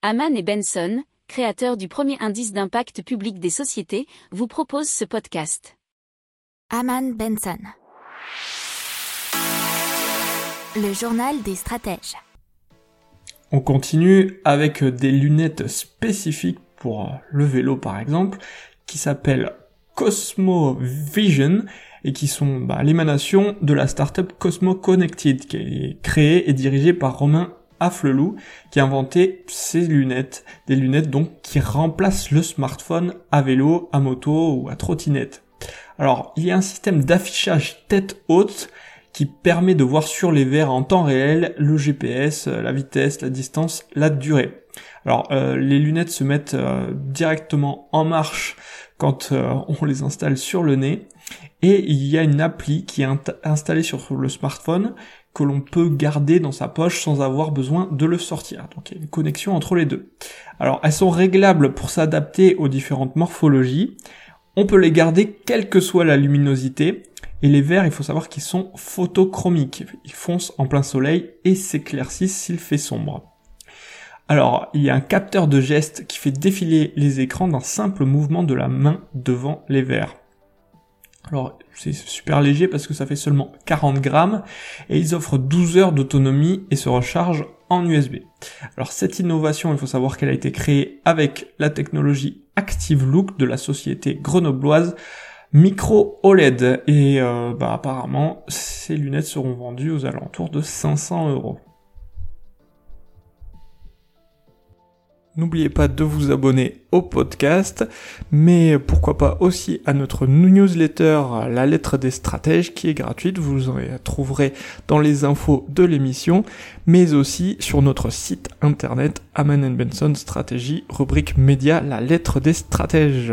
Haman et Benson, créateurs du premier indice d'impact public des sociétés, vous proposent ce podcast. Haman Benson. Le journal des stratèges. On continue avec des lunettes spécifiques pour le vélo par exemple, qui s'appellent Cosmo Vision et qui sont bah, l'émanation de la startup Cosmo Connected, qui est créée et dirigée par Romain Afflelou, qui a inventé ces lunettes, des lunettes donc qui remplacent le smartphone à vélo, à moto ou à trottinette. Alors, il y a un système d'affichage tête haute qui permet de voir sur les verres en temps réel le GPS, la vitesse, la distance, la durée. Alors, euh, les lunettes se mettent euh, directement en marche quand euh, on les installe sur le nez et il y a une appli qui est installée sur le smartphone que l'on peut garder dans sa poche sans avoir besoin de le sortir. Donc il y a une connexion entre les deux. Alors elles sont réglables pour s'adapter aux différentes morphologies. On peut les garder quelle que soit la luminosité. Et les verres, il faut savoir qu'ils sont photochromiques. Ils foncent en plein soleil et s'éclaircissent s'il fait sombre. Alors, il y a un capteur de geste qui fait défiler les écrans d'un simple mouvement de la main devant les verres. Alors c'est super léger parce que ça fait seulement 40 grammes et ils offrent 12 heures d'autonomie et se rechargent en USB. Alors cette innovation, il faut savoir qu'elle a été créée avec la technologie Active Look de la société grenobloise Micro OLED et euh, bah, apparemment ces lunettes seront vendues aux alentours de 500 euros. N'oubliez pas de vous abonner au podcast, mais pourquoi pas aussi à notre newsletter La lettre des stratèges qui est gratuite, vous en trouverez dans les infos de l'émission, mais aussi sur notre site internet Aman Benson Stratégie, rubrique média La lettre des stratèges.